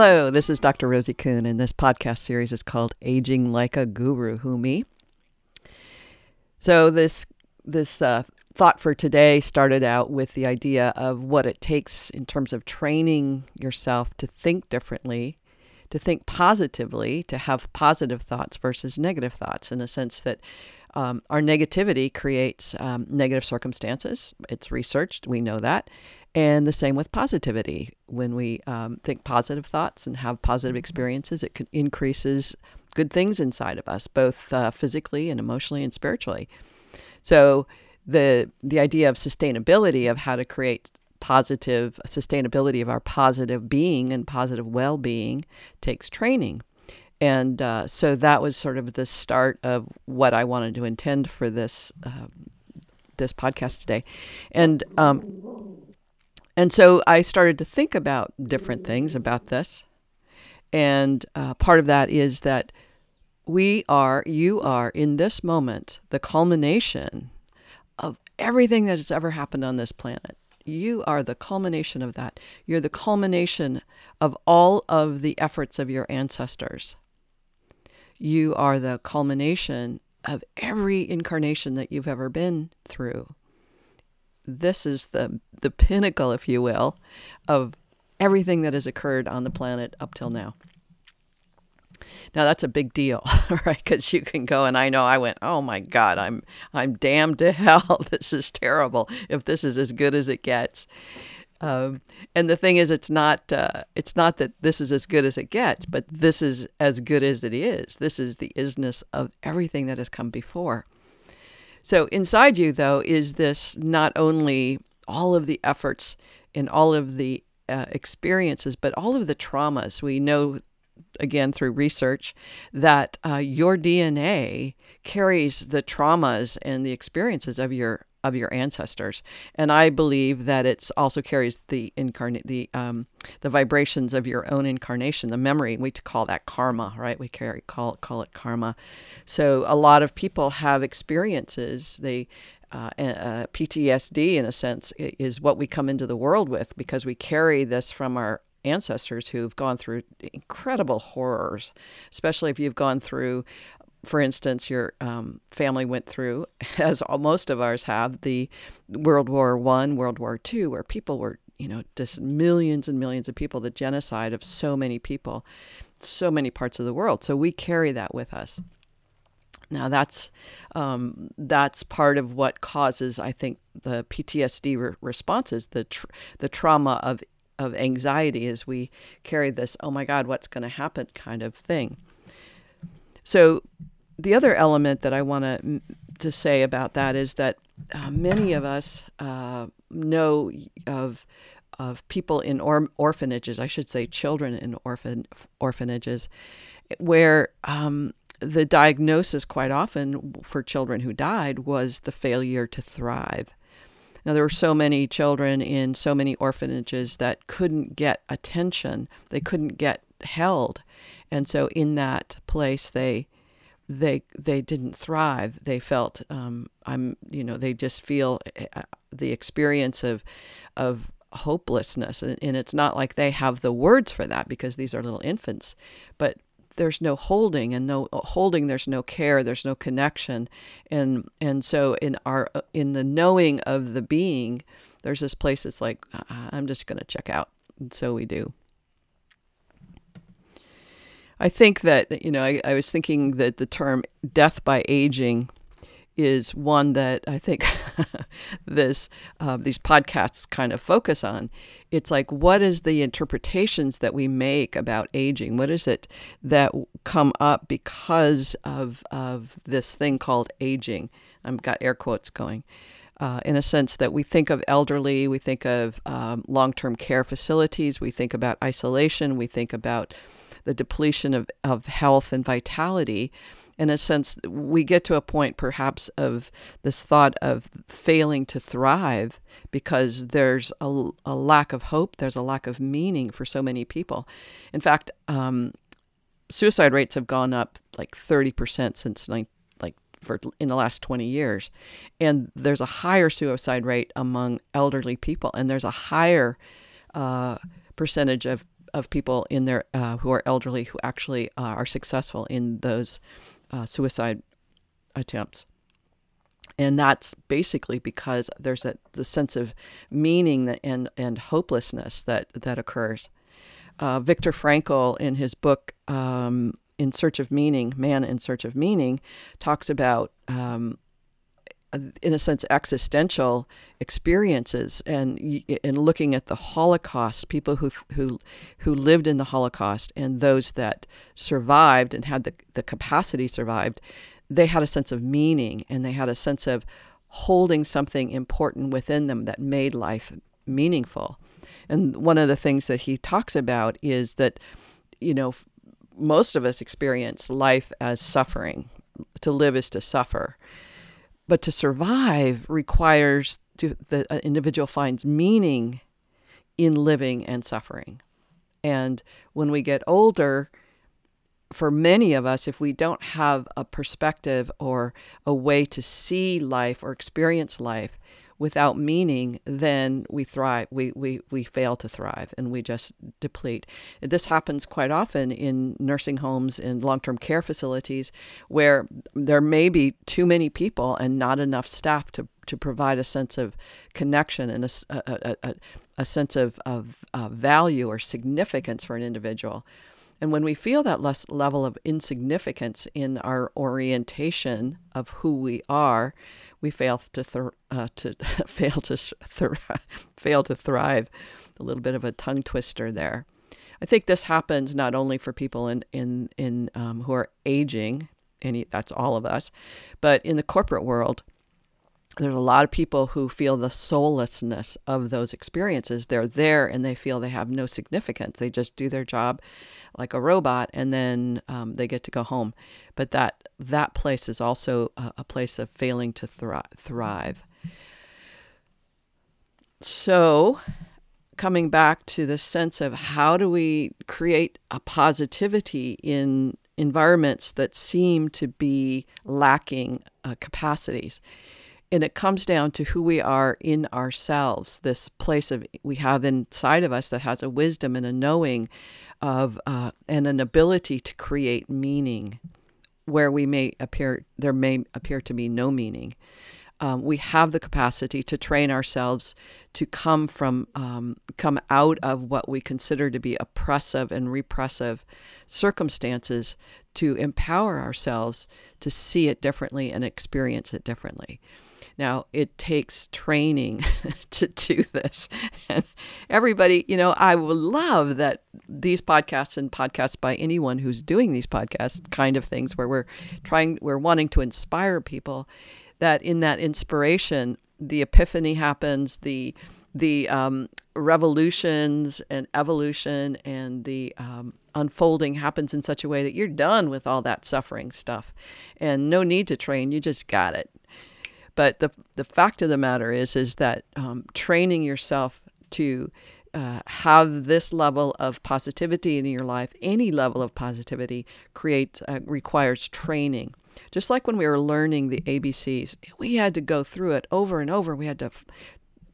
Hello, this is Dr. Rosie Kuhn, and this podcast series is called Aging Like a Guru Who Me. So this this uh, thought for today started out with the idea of what it takes in terms of training yourself to think differently, to think positively, to have positive thoughts versus negative thoughts, in a sense that um, our negativity creates um, negative circumstances. It's researched, we know that. And the same with positivity. When we um, think positive thoughts and have positive mm-hmm. experiences, it increases good things inside of us, both uh, physically and emotionally and spiritually. So the the idea of sustainability of how to create positive sustainability of our positive being and positive well-being takes training. And uh, so that was sort of the start of what I wanted to intend for this uh, this podcast today. And um, and so I started to think about different things about this. And uh, part of that is that we are, you are in this moment, the culmination of everything that has ever happened on this planet. You are the culmination of that. You're the culmination of all of the efforts of your ancestors. You are the culmination of every incarnation that you've ever been through this is the the pinnacle, if you will, of everything that has occurred on the planet up till now. Now that's a big deal, right? Because you can go, and I know I went, oh my God, I'm I'm damned to hell. this is terrible. If this is as good as it gets, um, and the thing is, it's not uh, it's not that this is as good as it gets, but this is as good as it is. This is the isness of everything that has come before. So inside you, though, is this not only all of the efforts and all of the uh, experiences, but all of the traumas. We know, again, through research, that uh, your DNA carries the traumas and the experiences of your of your ancestors, and I believe that it also carries the incarnate the um, the vibrations of your own incarnation, the memory. We call that karma, right? We carry call call it karma. So a lot of people have experiences. They uh, uh, PTSD, in a sense, is what we come into the world with because we carry this from our ancestors who've gone through incredible horrors, especially if you've gone through for instance, your um, family went through, as most of ours have, the World War One, World War Two, where people were, you know, just millions and millions of people, the genocide of so many people, so many parts of the world. So we carry that with us. Now that's um, that's part of what causes, I think, the PTSD re- responses, the tr- the trauma of of anxiety, as we carry this, oh my God, what's going to happen kind of thing. So the other element that I want to to say about that is that uh, many of us uh, know of of people in or- orphanages, I should say, children in orphan orphanages, where um, the diagnosis quite often for children who died was the failure to thrive. Now, there were so many children in so many orphanages that couldn't get attention, they couldn't get held. And so in that place, they they they didn't thrive. They felt um, I'm you know they just feel uh, the experience of of hopelessness, and, and it's not like they have the words for that because these are little infants, but there's no holding and no holding there's no care there's no connection and and so in our in the knowing of the being there's this place that's like i'm just going to check out and so we do I think that, you know, I, I was thinking that the term death by aging is one that I think this uh, these podcasts kind of focus on. It's like what is the interpretations that we make about aging? What is it that come up because of of this thing called aging? I've got air quotes going. Uh, in a sense that we think of elderly, we think of um, long term care facilities, we think about isolation, we think about the depletion of, of health and vitality. In a sense, we get to a point perhaps of this thought of failing to thrive because there's a, a lack of hope, there's a lack of meaning for so many people. In fact, um, suicide rates have gone up like 30% since like for in the last 20 years and there's a higher suicide rate among elderly people and there's a higher uh, percentage of of people in their uh, who are elderly who actually uh, are successful in those uh, suicide attempts. And that's basically because there's a the sense of meaning that, and and hopelessness that that occurs. Uh, Viktor Frankl, in his book um, "In Search of Meaning," "Man in Search of Meaning," talks about um, in a sense existential experiences and and looking at the Holocaust, people who who who lived in the Holocaust and those that survived and had the the capacity survived, they had a sense of meaning and they had a sense of holding something important within them that made life meaningful. And one of the things that he talks about is that you know most of us experience life as suffering. To live is to suffer but to survive requires to, that an uh, individual finds meaning in living and suffering. And when we get older, for many of us, if we don't have a perspective or a way to see life or experience life, without meaning, then we thrive. We, we, we fail to thrive and we just deplete. This happens quite often in nursing homes and long term care facilities where there may be too many people and not enough staff to, to provide a sense of connection and a, a, a, a sense of, of uh, value or significance for an individual. And when we feel that less level of insignificance in our orientation of who we are, we fail to uh, to fail to fail to thrive. A little bit of a tongue twister there. I think this happens not only for people in in in um, who are aging, and that's all of us, but in the corporate world there's a lot of people who feel the soullessness of those experiences. They're there and they feel they have no significance. They just do their job like a robot and then um, they get to go home. But that that place is also a, a place of failing to thri- thrive. So, coming back to the sense of how do we create a positivity in environments that seem to be lacking uh, capacities and it comes down to who we are in ourselves this place of we have inside of us that has a wisdom and a knowing of uh, and an ability to create meaning where we may appear there may appear to be no meaning. Um, we have the capacity to train ourselves to come from um, come out of what we consider to be oppressive and repressive circumstances to empower ourselves to see it differently and experience it differently now, it takes training to do this. And everybody, you know, I would love that these podcasts and podcasts by anyone who's doing these podcasts kind of things where we're trying, we're wanting to inspire people, that in that inspiration, the epiphany happens, the the um, revolutions and evolution and the um, unfolding happens in such a way that you're done with all that suffering stuff and no need to train you just got it but the the fact of the matter is is that um, training yourself to uh, have this level of positivity in your life, any level of positivity, creates uh, requires training. Just like when we were learning the ABCs, we had to go through it over and over. We had to,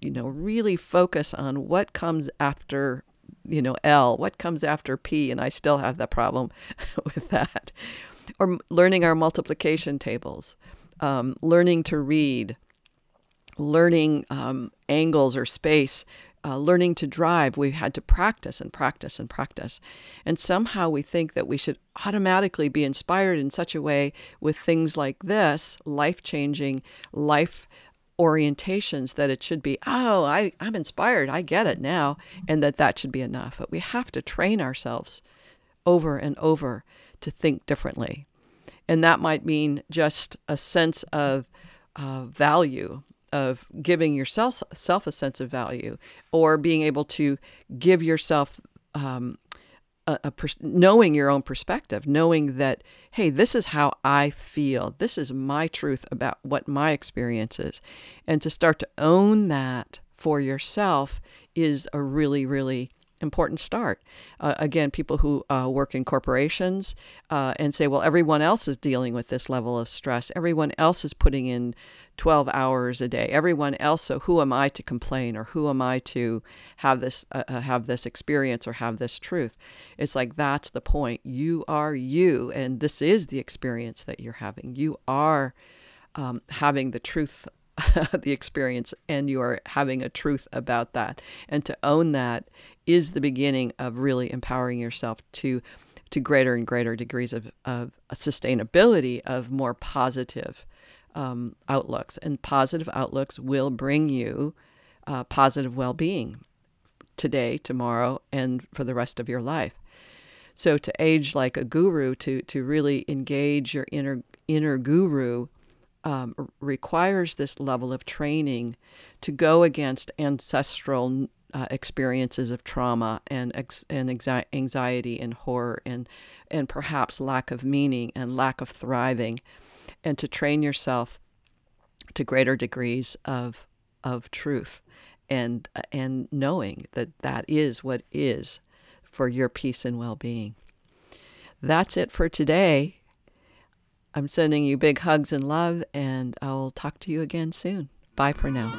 you know, really focus on what comes after, you know, L, what comes after P, and I still have that problem with that. Or learning our multiplication tables um, learning to read, learning um, angles or space, uh, learning to drive, we've had to practice and practice and practice. And somehow we think that we should automatically be inspired in such a way with things like this, life changing, life orientations, that it should be, oh, I, I'm inspired, I get it now, and that that should be enough. But we have to train ourselves over and over to think differently. And that might mean just a sense of uh, value, of giving yourself self a sense of value, or being able to give yourself um, a, a pers- knowing your own perspective, knowing that hey, this is how I feel, this is my truth about what my experience is, and to start to own that for yourself is a really really important start. Uh, again, people who uh, work in corporations uh, and say, well, everyone else is dealing with this level of stress. Everyone else is putting in 12 hours a day. Everyone else. So who am I to complain or who am I to have this uh, uh, have this experience or have this truth? It's like that's the point. You are you, and this is the experience that you're having. You are um, having the truth the experience and you are having a truth about that and to own that is the beginning of really empowering yourself to to greater and greater degrees of, of sustainability of more positive um, outlooks. And positive outlooks will bring you uh, positive well-being today tomorrow and for the rest of your life. So to age like a guru to to really engage your inner inner guru um, requires this level of training to go against ancestral uh, experiences of trauma and ex- and anxiety and horror and and perhaps lack of meaning and lack of thriving, and to train yourself to greater degrees of of truth and and knowing that that is what is for your peace and well-being. That's it for today. I'm sending you big hugs and love, and I'll talk to you again soon. Bye for now.